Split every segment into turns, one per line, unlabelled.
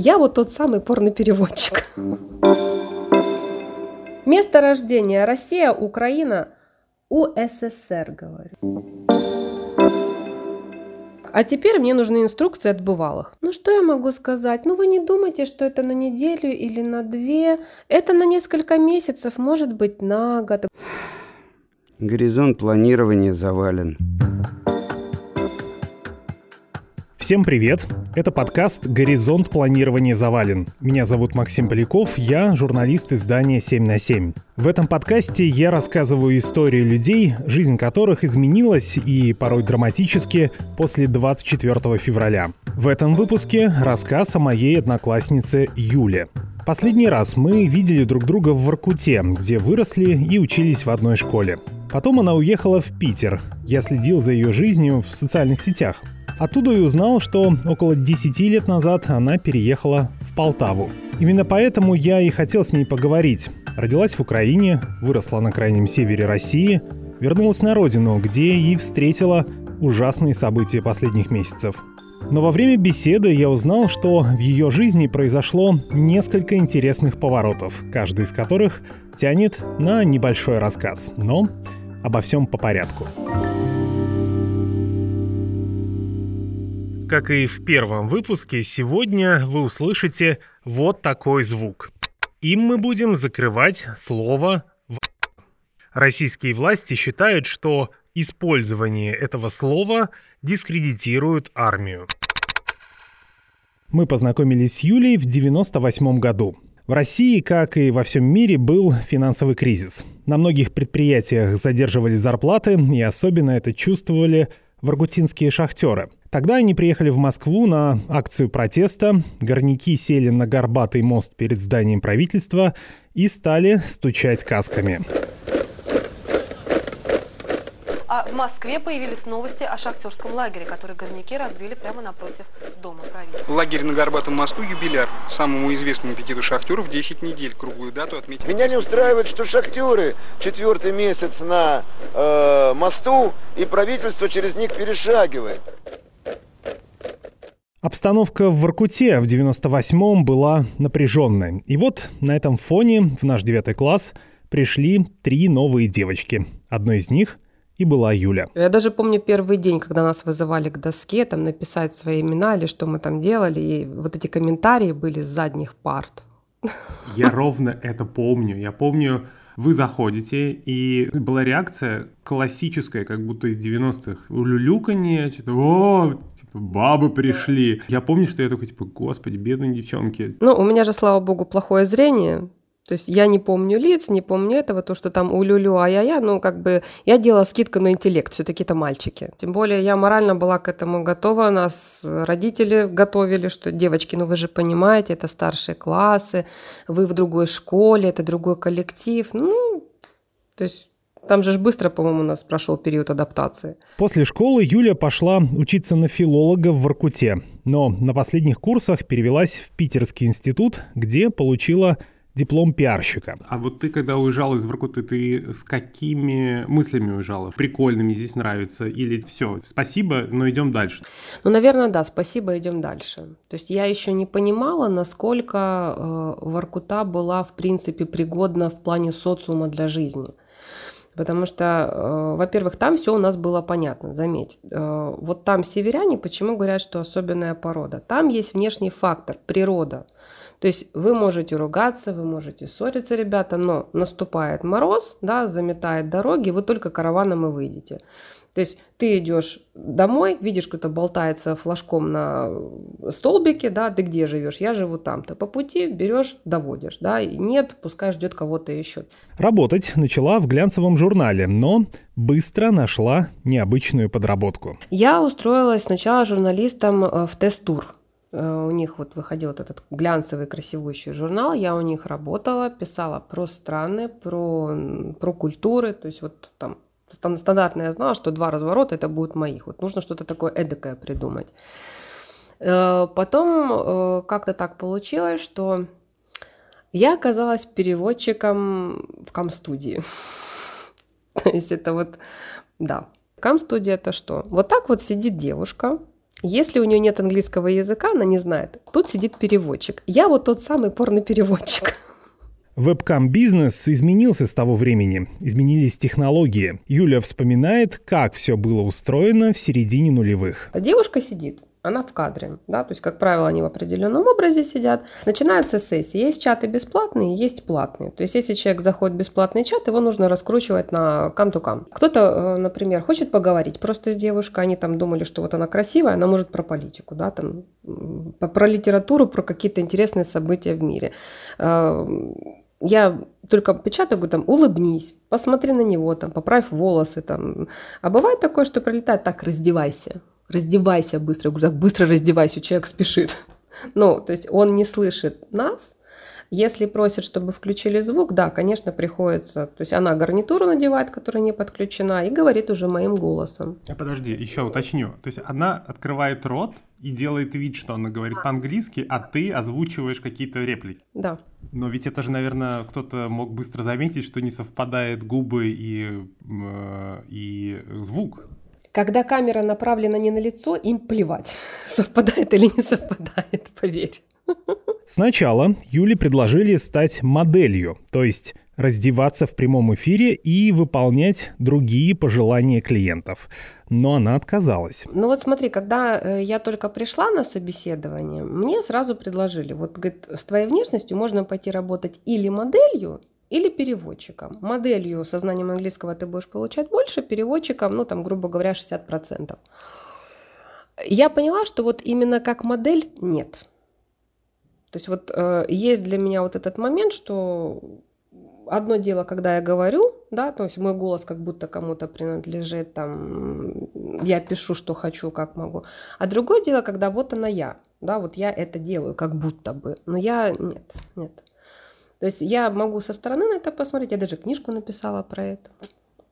Я вот тот самый порно-переводчик. Место рождения Россия, Украина, УССР, говорю. А теперь мне нужны инструкции от бывалых. Ну что я могу сказать? Ну вы не думайте, что это на неделю или на две. Это на несколько месяцев, может быть на год.
Горизонт планирования завален.
Всем привет! Это подкаст «Горизонт планирования завален». Меня зовут Максим Поляков, я журналист издания «7 на 7». В этом подкасте я рассказываю истории людей, жизнь которых изменилась и порой драматически после 24 февраля. В этом выпуске рассказ о моей однокласснице Юле. Последний раз мы видели друг друга в Воркуте, где выросли и учились в одной школе. Потом она уехала в Питер. Я следил за ее жизнью в социальных сетях – Оттуда и узнал, что около 10 лет назад она переехала в Полтаву. Именно поэтому я и хотел с ней поговорить. Родилась в Украине, выросла на крайнем севере России, вернулась на родину, где и встретила ужасные события последних месяцев. Но во время беседы я узнал, что в ее жизни произошло несколько интересных поворотов, каждый из которых тянет на небольшой рассказ. Но обо всем по порядку. Как и в первом выпуске, сегодня вы услышите вот такой звук. Им мы будем закрывать слово «в». Российские власти считают, что использование этого слова дискредитирует армию. Мы познакомились с Юлей в 98 году. В России, как и во всем мире, был финансовый кризис. На многих предприятиях задерживали зарплаты, и особенно это чувствовали воргутинские шахтеры. Тогда они приехали в Москву на акцию протеста, горняки сели на горбатый мост перед зданием правительства и стали стучать касками.
А в Москве появились новости о шахтерском лагере, который горняки разбили прямо напротив дома правительства.
Лагерь на Горбатом мосту «Юбиляр». Самому известному пикету шахтеров 10 недель. Круглую дату отметили.
Меня не устраивает, что шахтеры четвертый месяц на э, мосту, и правительство через них перешагивает.
Обстановка в Воркуте в 98-м была напряженной. И вот на этом фоне в наш девятый класс пришли три новые девочки. Одной из них и была Юля.
Я даже помню первый день, когда нас вызывали к доске, там написать свои имена или что мы там делали, и вот эти комментарии были с задних парт.
Я ровно это помню. Я помню, вы заходите, и была реакция классическая, как будто из 90-х. Улюлюканье, что-то, о, типа, бабы пришли. Я помню, что я такой, типа, господи, бедные девчонки.
Ну, у меня же, слава богу, плохое зрение, то есть я не помню лиц, не помню этого, то, что там улюлю, а я я, ну как бы я делала скидку на интеллект, все-таки это мальчики. Тем более я морально была к этому готова, нас родители готовили, что девочки, ну вы же понимаете, это старшие классы, вы в другой школе, это другой коллектив. Ну, то есть там же быстро, по-моему, у нас прошел период адаптации.
После школы Юля пошла учиться на филолога в Воркуте, но на последних курсах перевелась в Питерский институт, где получила диплом пиарщика. А вот ты, когда уезжал из Воркуты, ты с какими мыслями уезжала? Прикольными здесь нравится? Или все, спасибо, но идем дальше?
Ну, наверное, да, спасибо, идем дальше. То есть я еще не понимала, насколько э, Воркута была, в принципе, пригодна в плане социума для жизни. Потому что, э, во-первых, там все у нас было понятно, заметь. Э, вот там северяне, почему говорят, что особенная порода? Там есть внешний фактор, природа. То есть вы можете ругаться, вы можете ссориться, ребята, но наступает мороз, да, заметает дороги, вы только караваном и выйдете. То есть ты идешь домой, видишь, кто-то болтается флажком на столбике, да, ты где живешь? Я живу там-то. По пути берешь, доводишь, да, и нет, пускай ждет кого-то еще.
Работать начала в глянцевом журнале, но быстро нашла необычную подработку.
Я устроилась сначала журналистом э, в тест-тур. Э, у них вот выходил вот этот глянцевый красивущий журнал, я у них работала, писала про страны, про, про культуры, то есть вот там стандартно я знала, что два разворота это будут моих, вот нужно что-то такое эдакое придумать. Э, потом э, как-то так получилось, что я оказалась переводчиком в Камстудии. То есть это вот, да. Камстудия это что? Вот так вот сидит девушка, Если у нее нет английского языка, она не знает. Тут сидит переводчик. Я вот тот самый порно-переводчик.
Вебкам-бизнес изменился с того времени, изменились технологии. Юля вспоминает, как все было устроено в середине нулевых.
Девушка сидит, она в кадре, да, то есть, как правило, они в определенном образе сидят. Начинается сессия. Есть чаты бесплатные, есть платные. То есть, если человек заходит в бесплатный чат, его нужно раскручивать на кам-то-кам. Кто-то, э, например, хочет поговорить просто с девушкой, они там думали, что вот она красивая, она может про политику, да, там, про литературу, про какие-то интересные события в мире. Э, я только печатаю, говорю, там, улыбнись, посмотри на него, там, поправь волосы, там. А бывает такое, что прилетает, так, раздевайся раздевайся быстро. Я говорю, так быстро раздевайся, человек спешит. Ну, то есть он не слышит нас. Если просит, чтобы включили звук, да, конечно, приходится. То есть она гарнитуру надевает, которая не подключена, и говорит уже моим голосом.
А подожди, еще уточню. То есть она открывает рот и делает вид, что она говорит по-английски, а ты озвучиваешь какие-то реплики.
Да.
Но ведь это же, наверное, кто-то мог быстро заметить, что не совпадает губы и, э, и звук.
Когда камера направлена не на лицо, им плевать, совпадает или не совпадает, поверь.
Сначала Юле предложили стать моделью, то есть раздеваться в прямом эфире и выполнять другие пожелания клиентов. Но она отказалась.
Ну вот смотри, когда э, я только пришла на собеседование, мне сразу предложили, вот говорит, с твоей внешностью можно пойти работать или моделью, или переводчиком. Моделью со знанием английского ты будешь получать больше, переводчиком, ну там, грубо говоря, 60%. Я поняла, что вот именно как модель нет. То есть вот э, есть для меня вот этот момент, что одно дело, когда я говорю, да, то есть мой голос как будто кому-то принадлежит, там, я пишу, что хочу, как могу. А другое дело, когда вот она я, да, вот я это делаю, как будто бы. Но я, нет, нет. То есть я могу со стороны на это посмотреть, я даже книжку написала про это,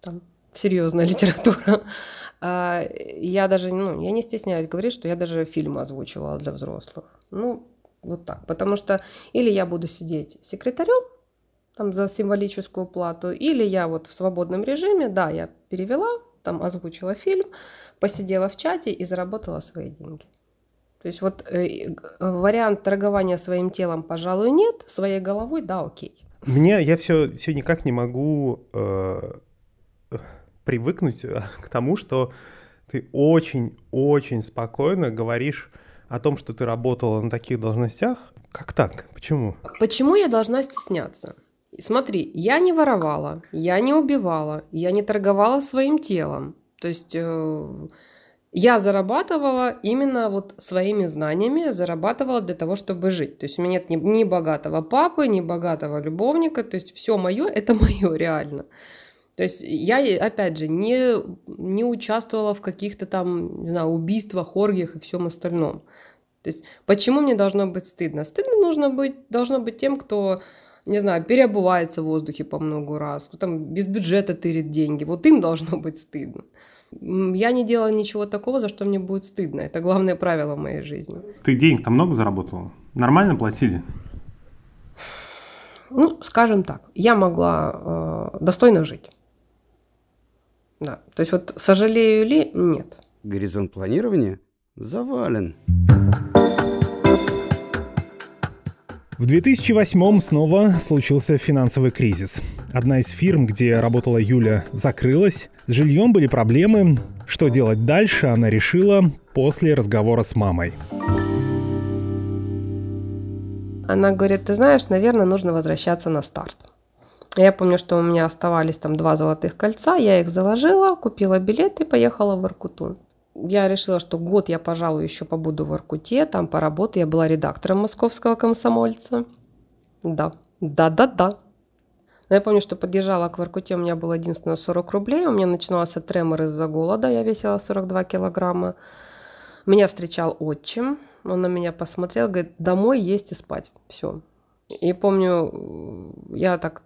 там серьезная литература. А, я даже, ну, я не стесняюсь говорить, что я даже фильм озвучивала для взрослых. Ну, вот так. Потому что или я буду сидеть секретарем, там за символическую плату, или я вот в свободном режиме, да, я перевела, там озвучила фильм, посидела в чате и заработала свои деньги. То есть вот э, вариант торгования своим телом, пожалуй, нет, своей головой, да, окей.
Мне я все, все никак не могу э, привыкнуть э, к тому, что ты очень-очень спокойно говоришь о том, что ты работала на таких должностях. Как так? Почему?
Почему я должна стесняться? Смотри, я не воровала, я не убивала, я не торговала своим телом. То есть э, я зарабатывала именно вот своими знаниями, зарабатывала для того, чтобы жить. То есть у меня нет ни, ни богатого папы, ни богатого любовника, то есть все мое это мое реально. То есть я, опять же, не, не участвовала в каких-то там, не знаю, убийствах, оргиях и всем остальном. То есть почему мне должно быть стыдно? Стыдно нужно быть, должно быть тем, кто, не знаю, переобувается в воздухе по много раз, кто там без бюджета тырит деньги. Вот им должно быть стыдно. Я не делала ничего такого, за что мне будет стыдно. Это главное правило в моей жизни.
Ты денег-то много заработала? Нормально платили?
Ну, скажем так, я могла э, достойно жить. Да. То есть вот сожалею ли? Нет.
Горизонт планирования завален.
В 2008 снова случился финансовый кризис. Одна из фирм, где работала Юля, закрылась. С жильем были проблемы. Что делать дальше, она решила после разговора с мамой.
Она говорит, ты знаешь, наверное, нужно возвращаться на старт. Я помню, что у меня оставались там два золотых кольца, я их заложила, купила билет и поехала в Иркуту я решила, что год я, пожалуй, еще побуду в Иркуте, там поработаю. Я была редактором московского комсомольца. Да, да-да-да. Но я помню, что подъезжала к Воркуте, у меня было единственное 40 рублей, у меня начинался тремор из-за голода, я весила 42 килограмма. Меня встречал отчим, он на меня посмотрел, говорит, домой есть и спать, все. И помню, я так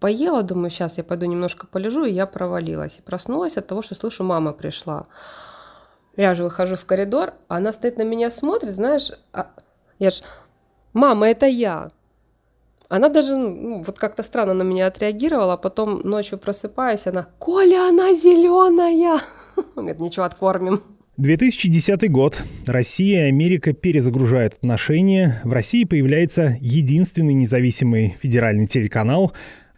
поела, думаю, сейчас я пойду немножко полежу, и я провалилась. И проснулась от того, что слышу, мама пришла. Я же выхожу в коридор, а она стоит на меня смотрит, знаешь, а я же, мама, это я. Она даже ну, вот как-то странно на меня отреагировала, а потом ночью просыпаюсь, она, Коля, она зеленая. Говорит, ничего, откормим.
2010 год. Россия и Америка перезагружают отношения. В России появляется единственный независимый федеральный телеканал,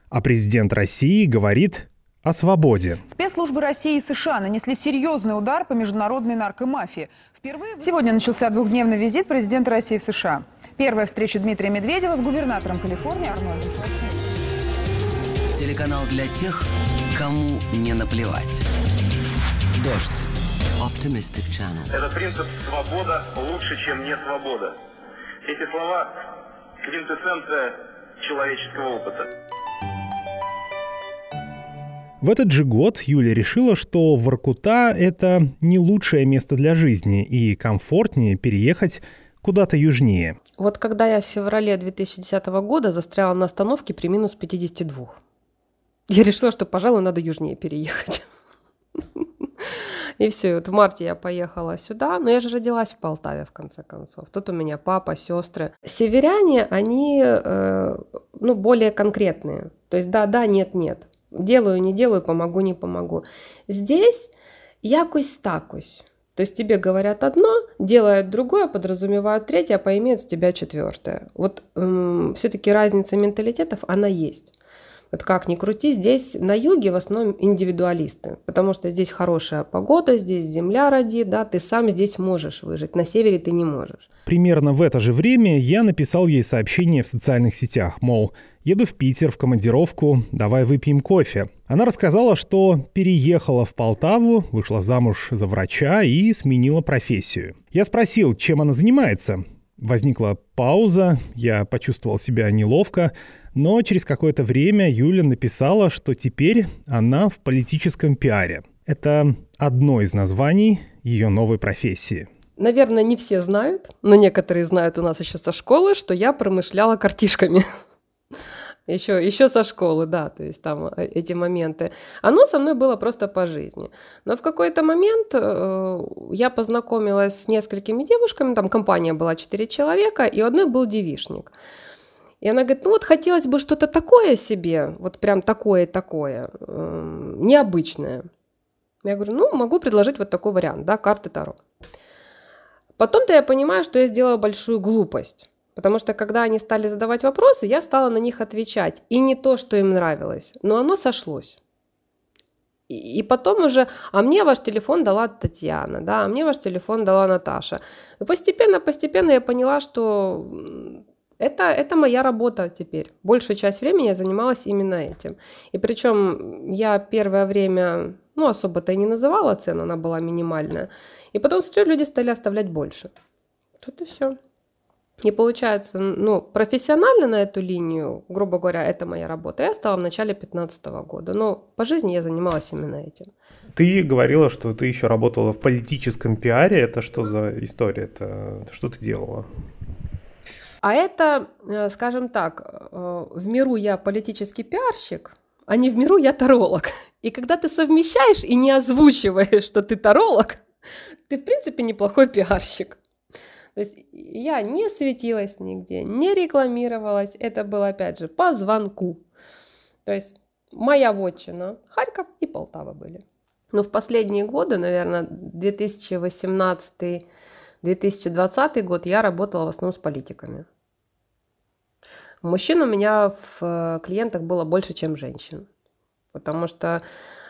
а президент России говорит о свободе.
Спецслужбы России и США нанесли серьезный удар по международной наркомафии. Впервые сегодня начался двухдневный визит президента России в США. Первая встреча Дмитрия Медведева с губернатором Калифорнии Арнольдом.
Телеканал для тех, кому не наплевать. Дождь. Optimistic Channel.
Этот принцип «свобода лучше, чем не свобода». Эти слова – квинтэссенция человеческого опыта.
В этот же год Юля решила, что Воркута — это не лучшее место для жизни и комфортнее переехать куда-то южнее.
Вот когда я в феврале 2010 года застряла на остановке при минус 52, я решила, что, пожалуй, надо южнее переехать. И все, вот в марте я поехала сюда, но я же родилась в Полтаве, в конце концов. Тут у меня папа, сестры. Северяне, они, э, ну, более конкретные. То есть да, да, нет, нет. Делаю, не делаю, помогу, не помогу. Здесь якось такось. То есть тебе говорят одно, делают другое, подразумевают третье, а поимеют с тебя четвертое. Вот эм, все-таки разница менталитетов, она есть. Вот как ни крути, здесь на юге в основном индивидуалисты, потому что здесь хорошая погода, здесь земля родит, да, ты сам здесь можешь выжить, на севере ты не можешь.
Примерно в это же время я написал ей сообщение в социальных сетях, мол, еду в Питер в командировку, давай выпьем кофе. Она рассказала, что переехала в Полтаву, вышла замуж за врача и сменила профессию. Я спросил, чем она занимается. Возникла пауза, я почувствовал себя неловко, но через какое-то время Юля написала, что теперь она в политическом пиаре. Это одно из названий ее новой профессии.
Наверное, не все знают, но некоторые знают у нас еще со школы, что я промышляла картишками. Еще, еще со школы, да, то есть там э, эти моменты. Оно со мной было просто по жизни. Но в какой-то момент э, я познакомилась с несколькими девушками, там компания была 4 человека, и у одной был девишник. И она говорит, ну вот хотелось бы что-то такое себе, вот прям такое-такое, э, необычное. Я говорю, ну могу предложить вот такой вариант, да, карты Таро. Потом-то я понимаю, что я сделала большую глупость. Потому что когда они стали задавать вопросы, я стала на них отвечать. И не то, что им нравилось, но оно сошлось. И, потом уже, а мне ваш телефон дала Татьяна, да, а мне ваш телефон дала Наташа. И постепенно, постепенно я поняла, что это, это моя работа теперь. Большую часть времени я занималась именно этим. И причем я первое время, ну, особо-то и не называла цену, она была минимальная. И потом, смотрю, люди стали оставлять больше. Тут и все. И получается, ну, профессионально на эту линию, грубо говоря, это моя работа, я стала в начале 2015 года. Но по жизни я занималась именно этим.
Ты говорила, что ты еще работала в политическом пиаре. Это что за история? Это что ты делала?
А это, э, скажем так, э, в миру я политический пиарщик, а не в миру я таролог. И когда ты совмещаешь и не озвучиваешь, что ты таролог, ты, в принципе, неплохой пиарщик. То есть я не светилась нигде, не рекламировалась. Это было, опять же, по звонку. То есть моя вотчина Харьков и Полтава были. Но в последние годы, наверное, 2018-2020 год я работала в основном с политиками. Мужчин у меня в э, клиентах было больше, чем женщин. Потому что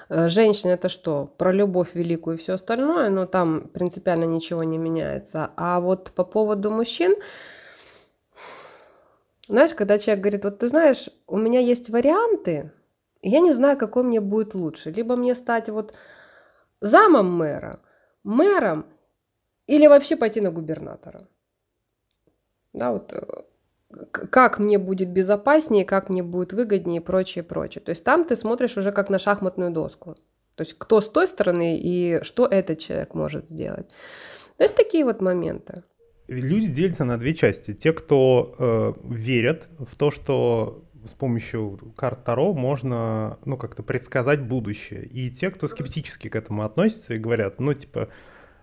женщина это что? Про любовь великую и все остальное, но там принципиально ничего не меняется. А вот по поводу мужчин, знаешь, когда человек говорит, вот ты знаешь, у меня есть варианты, и я не знаю, какой мне будет лучше. Либо мне стать вот замом мэра, мэром, или вообще пойти на губернатора. Да, вот э, как мне будет безопаснее, как мне будет выгоднее и прочее, прочее. То есть там ты смотришь уже как на шахматную доску. То есть кто с той стороны и что этот человек может сделать. То есть такие вот моменты.
Люди делятся на две части. Те, кто э, верят в то, что с помощью карт Таро можно, ну, как-то предсказать будущее. И те, кто скептически к этому относятся и говорят, ну, типа,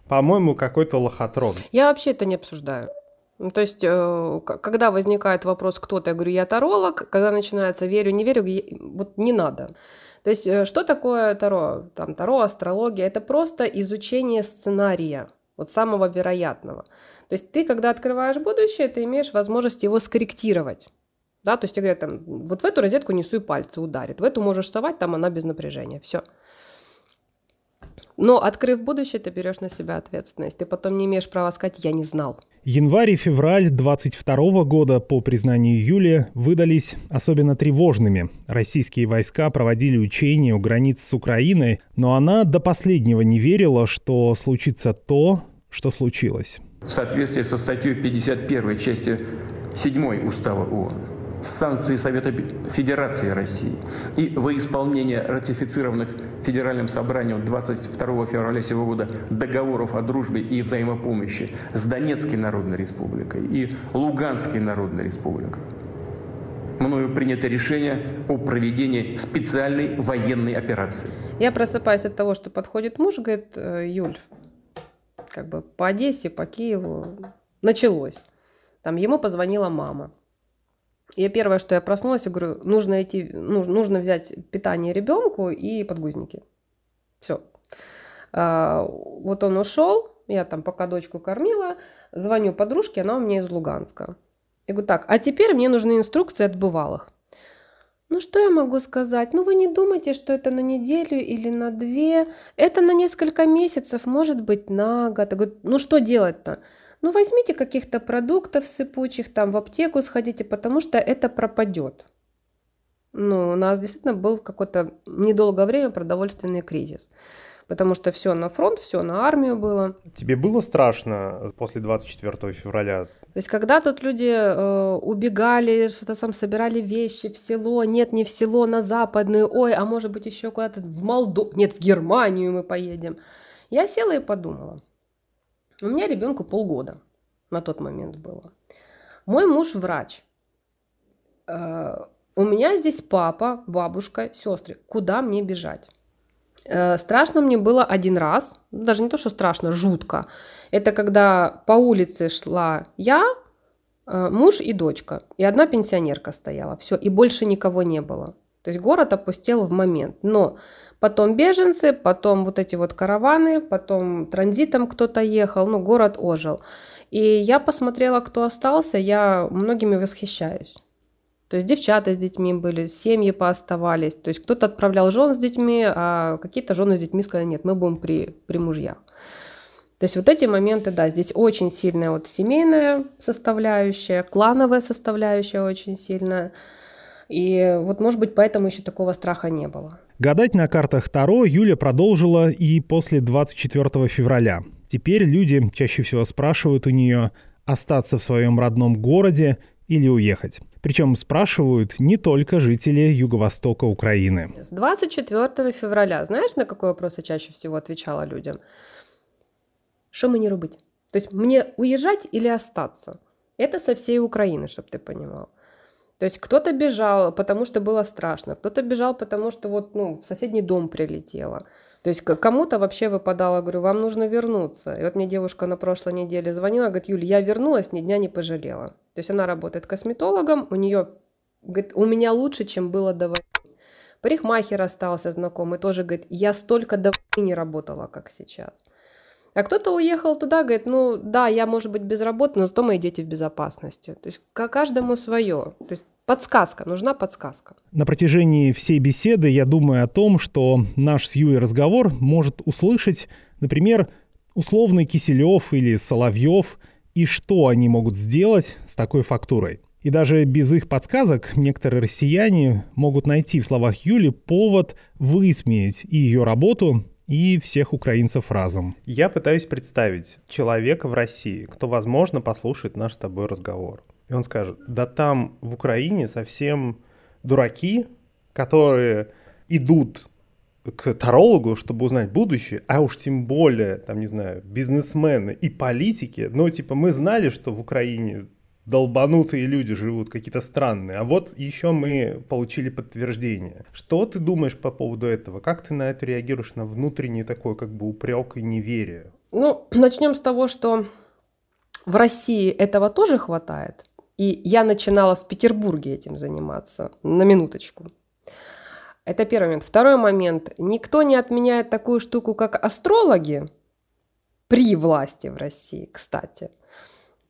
по-моему, какой-то лохотрон.
Я вообще это не обсуждаю. Ну, то есть, э, когда возникает вопрос, кто-то, я говорю, я таролог, когда начинается верю, не верю, вот не надо. То есть, э, что такое Таро? Там, Таро, астрология – это просто изучение сценария, вот самого вероятного. То есть, ты, когда открываешь будущее, ты имеешь возможность его скорректировать. Да, то есть, тебе говорят, там, вот в эту розетку не суй пальцы, ударит, в эту можешь совать, там она без напряжения, все. Но открыв будущее, ты берешь на себя ответственность. Ты потом не имеешь права сказать «я не знал».
Январь и февраль 22 года, по признанию Юли, выдались особенно тревожными. Российские войска проводили учения у границ с Украиной, но она до последнего не верила, что случится то, что случилось.
В соответствии со статьей 51 части 7 Устава ООН санкции Совета Федерации России и во исполнение ратифицированных Федеральным собранием 22 февраля сего года договоров о дружбе и взаимопомощи с Донецкой Народной Республикой и Луганской Народной Республикой мною принято решение о проведении специальной военной операции.
Я просыпаюсь от того, что подходит муж, говорит, «Э, Юль, как бы по Одессе, по Киеву началось. Там ему позвонила мама. Я первое, что я проснулась, я говорю, нужно идти, нужно, нужно взять питание ребенку и подгузники. Все. А, вот он ушел, я там пока дочку кормила, звоню подружке, она у меня из Луганска. Я говорю, так, а теперь мне нужны инструкции от бывалых. Ну что я могу сказать? Ну вы не думайте, что это на неделю или на две. Это на несколько месяцев, может быть на год. Я говорю, ну что делать-то? Ну, возьмите каких-то продуктов сыпучих, там в аптеку сходите, потому что это пропадет. Ну, у нас действительно был какое-то недолгое время продовольственный кризис. Потому что все на фронт, все на армию было.
Тебе было страшно после 24 февраля?
То есть, когда тут люди э, убегали, что-то сам собирали вещи в село, нет, не в село, на западную, ой, а может быть еще куда-то в Молдову, нет, в Германию мы поедем. Я села и подумала. У меня ребенку полгода на тот момент было. Мой муж врач. Э, у меня здесь папа, бабушка, сестры. Куда мне бежать? Э, страшно мне было один раз, даже не то, что страшно, жутко. Это когда по улице шла я, э, муж и дочка, и одна пенсионерка стояла. Все, и больше никого не было. То есть город опустел в момент. Но Потом беженцы, потом вот эти вот караваны, потом транзитом кто-то ехал, ну, город ожил. И я посмотрела, кто остался, я многими восхищаюсь. То есть девчата с детьми были, семьи пооставались. То есть кто-то отправлял жен с детьми, а какие-то жены с детьми сказали, нет, мы будем при, при мужьях. То есть вот эти моменты, да, здесь очень сильная вот семейная составляющая, клановая составляющая очень сильная. И вот, может быть, поэтому еще такого страха не было.
Гадать на картах Таро Юля продолжила и после 24 февраля. Теперь люди чаще всего спрашивают у нее остаться в своем родном городе или уехать. Причем спрашивают не только жители юго-востока Украины.
С 24 февраля, знаешь, на какой вопрос я чаще всего отвечала людям? Что мне робить? То есть мне уезжать или остаться? Это со всей Украины, чтобы ты понимал. То есть кто-то бежал, потому что было страшно, кто-то бежал, потому что вот, ну, в соседний дом прилетело. То есть кому-то вообще выпадало, говорю, вам нужно вернуться. И вот мне девушка на прошлой неделе звонила, говорит, Юль, я вернулась, ни дня не пожалела. То есть она работает косметологом, у нее, говорит, у меня лучше, чем было до войны. Парикмахер остался знакомый, тоже говорит, я столько до войны не работала, как сейчас. А кто-то уехал туда, говорит, ну да, я, может быть, без работы, но зато мои дети в безопасности. То есть каждому свое. То есть подсказка, нужна подсказка.
На протяжении всей беседы я думаю о том, что наш с Юлей разговор может услышать, например, условный Киселев или Соловьев, и что они могут сделать с такой фактурой. И даже без их подсказок некоторые россияне могут найти в словах Юли повод высмеять и ее работу, и всех украинцев разом.
Я пытаюсь представить человека в России, кто, возможно, послушает наш с тобой разговор. И он скажет, да там в Украине совсем дураки, которые идут к тарологу, чтобы узнать будущее, а уж тем более, там, не знаю, бизнесмены и политики, ну, типа, мы знали, что в Украине долбанутые люди живут, какие-то странные. А вот еще мы получили подтверждение. Что ты думаешь по поводу этого? Как ты на это реагируешь, на внутренний такой как бы упрек и неверие?
Ну, начнем с того, что В России этого тоже хватает. И я начинала в Петербурге этим заниматься, на минуточку. Это первый момент. Второй момент. Никто не отменяет такую штуку, как астрологи при власти в России, кстати.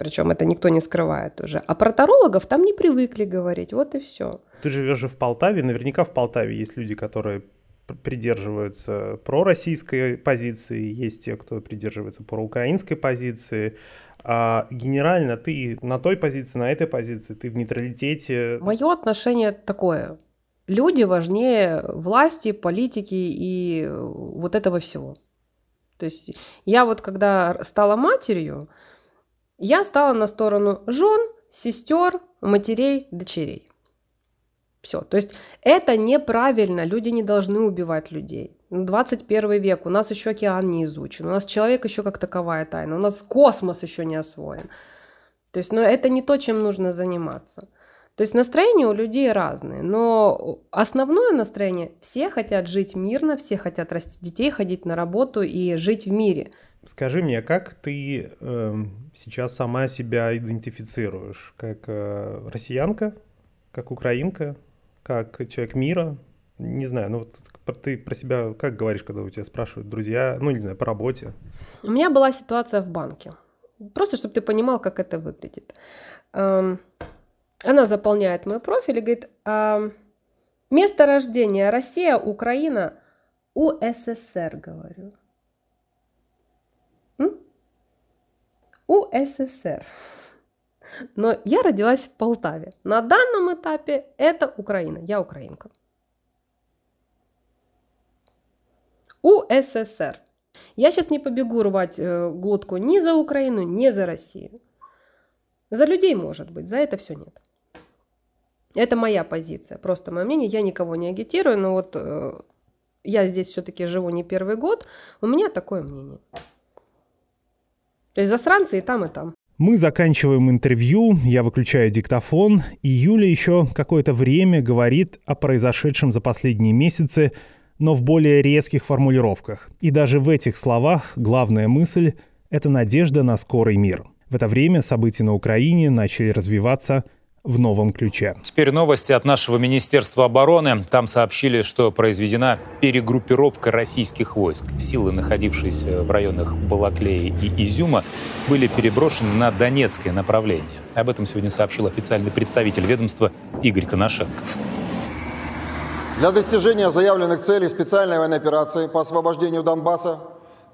Причем это никто не скрывает уже. А про тарологов там не привыкли говорить. Вот и все.
Ты живешь же в Полтаве. Наверняка в Полтаве есть люди, которые придерживаются пророссийской позиции, есть те, кто придерживается проукраинской позиции. А генерально ты на той позиции, на этой позиции, ты в нейтралитете.
Мое отношение такое. Люди важнее власти, политики и вот этого всего. То есть я вот когда стала матерью, я стала на сторону жен, сестер, матерей, дочерей. Все. То есть это неправильно. Люди не должны убивать людей. 21 век, у нас еще океан не изучен, у нас человек еще как таковая тайна, у нас космос еще не освоен. То есть, но это не то, чем нужно заниматься. То есть настроения у людей разные, но основное настроение – все хотят жить мирно, все хотят расти детей, ходить на работу и жить в мире.
Скажи мне, как ты э, сейчас сама себя идентифицируешь? Как э, россиянка, как украинка, как человек мира? Не знаю, ну вот ты про себя как говоришь, когда у тебя спрашивают друзья, ну не знаю, по работе?
У меня была ситуация в банке. Просто, чтобы ты понимал, как это выглядит. Эм, она заполняет мой профиль и говорит, а, место рождения Россия, Украина, УССР, говорю. УССР. Но я родилась в Полтаве. На данном этапе это Украина. Я украинка. УССР. Я сейчас не побегу рвать э, глотку ни за Украину, ни за Россию. За людей, может быть, за это все нет. Это моя позиция, просто мое мнение. Я никого не агитирую, но вот э, я здесь все-таки живу не первый год. У меня такое мнение. То есть засранцы и там, и там.
Мы заканчиваем интервью, я выключаю диктофон, и Юля еще какое-то время говорит о произошедшем за последние месяцы, но в более резких формулировках. И даже в этих словах главная мысль – это надежда на скорый мир. В это время события на Украине начали развиваться – в новом ключе.
Теперь новости от нашего Министерства обороны. Там сообщили, что произведена перегруппировка российских войск. Силы, находившиеся в районах Балаклеи и Изюма, были переброшены на Донецкое направление. Об этом сегодня сообщил официальный представитель ведомства Игорь Коношенков.
Для достижения заявленных целей специальной военной операции по освобождению Донбасса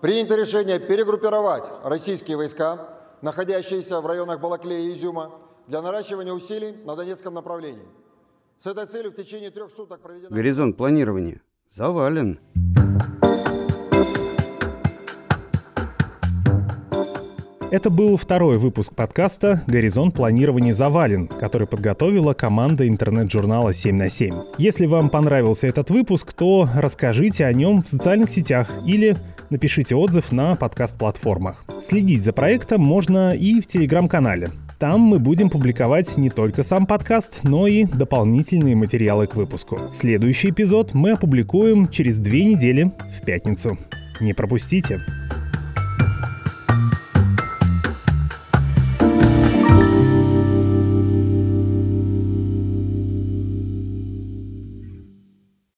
принято решение перегруппировать российские войска, находящиеся в районах Балаклеи и Изюма, для наращивания усилий на Донецком направлении. С этой целью в течение трех суток проведена...
Горизонт планирования завален.
Это был второй выпуск подкаста «Горизонт планирования завален», который подготовила команда интернет-журнала 7 на 7. Если вам понравился этот выпуск, то расскажите о нем в социальных сетях или напишите отзыв на подкаст-платформах. Следить за проектом можно и в телеграм-канале. Там мы будем публиковать не только сам подкаст, но и дополнительные материалы к выпуску. Следующий эпизод мы опубликуем через две недели в пятницу. Не пропустите!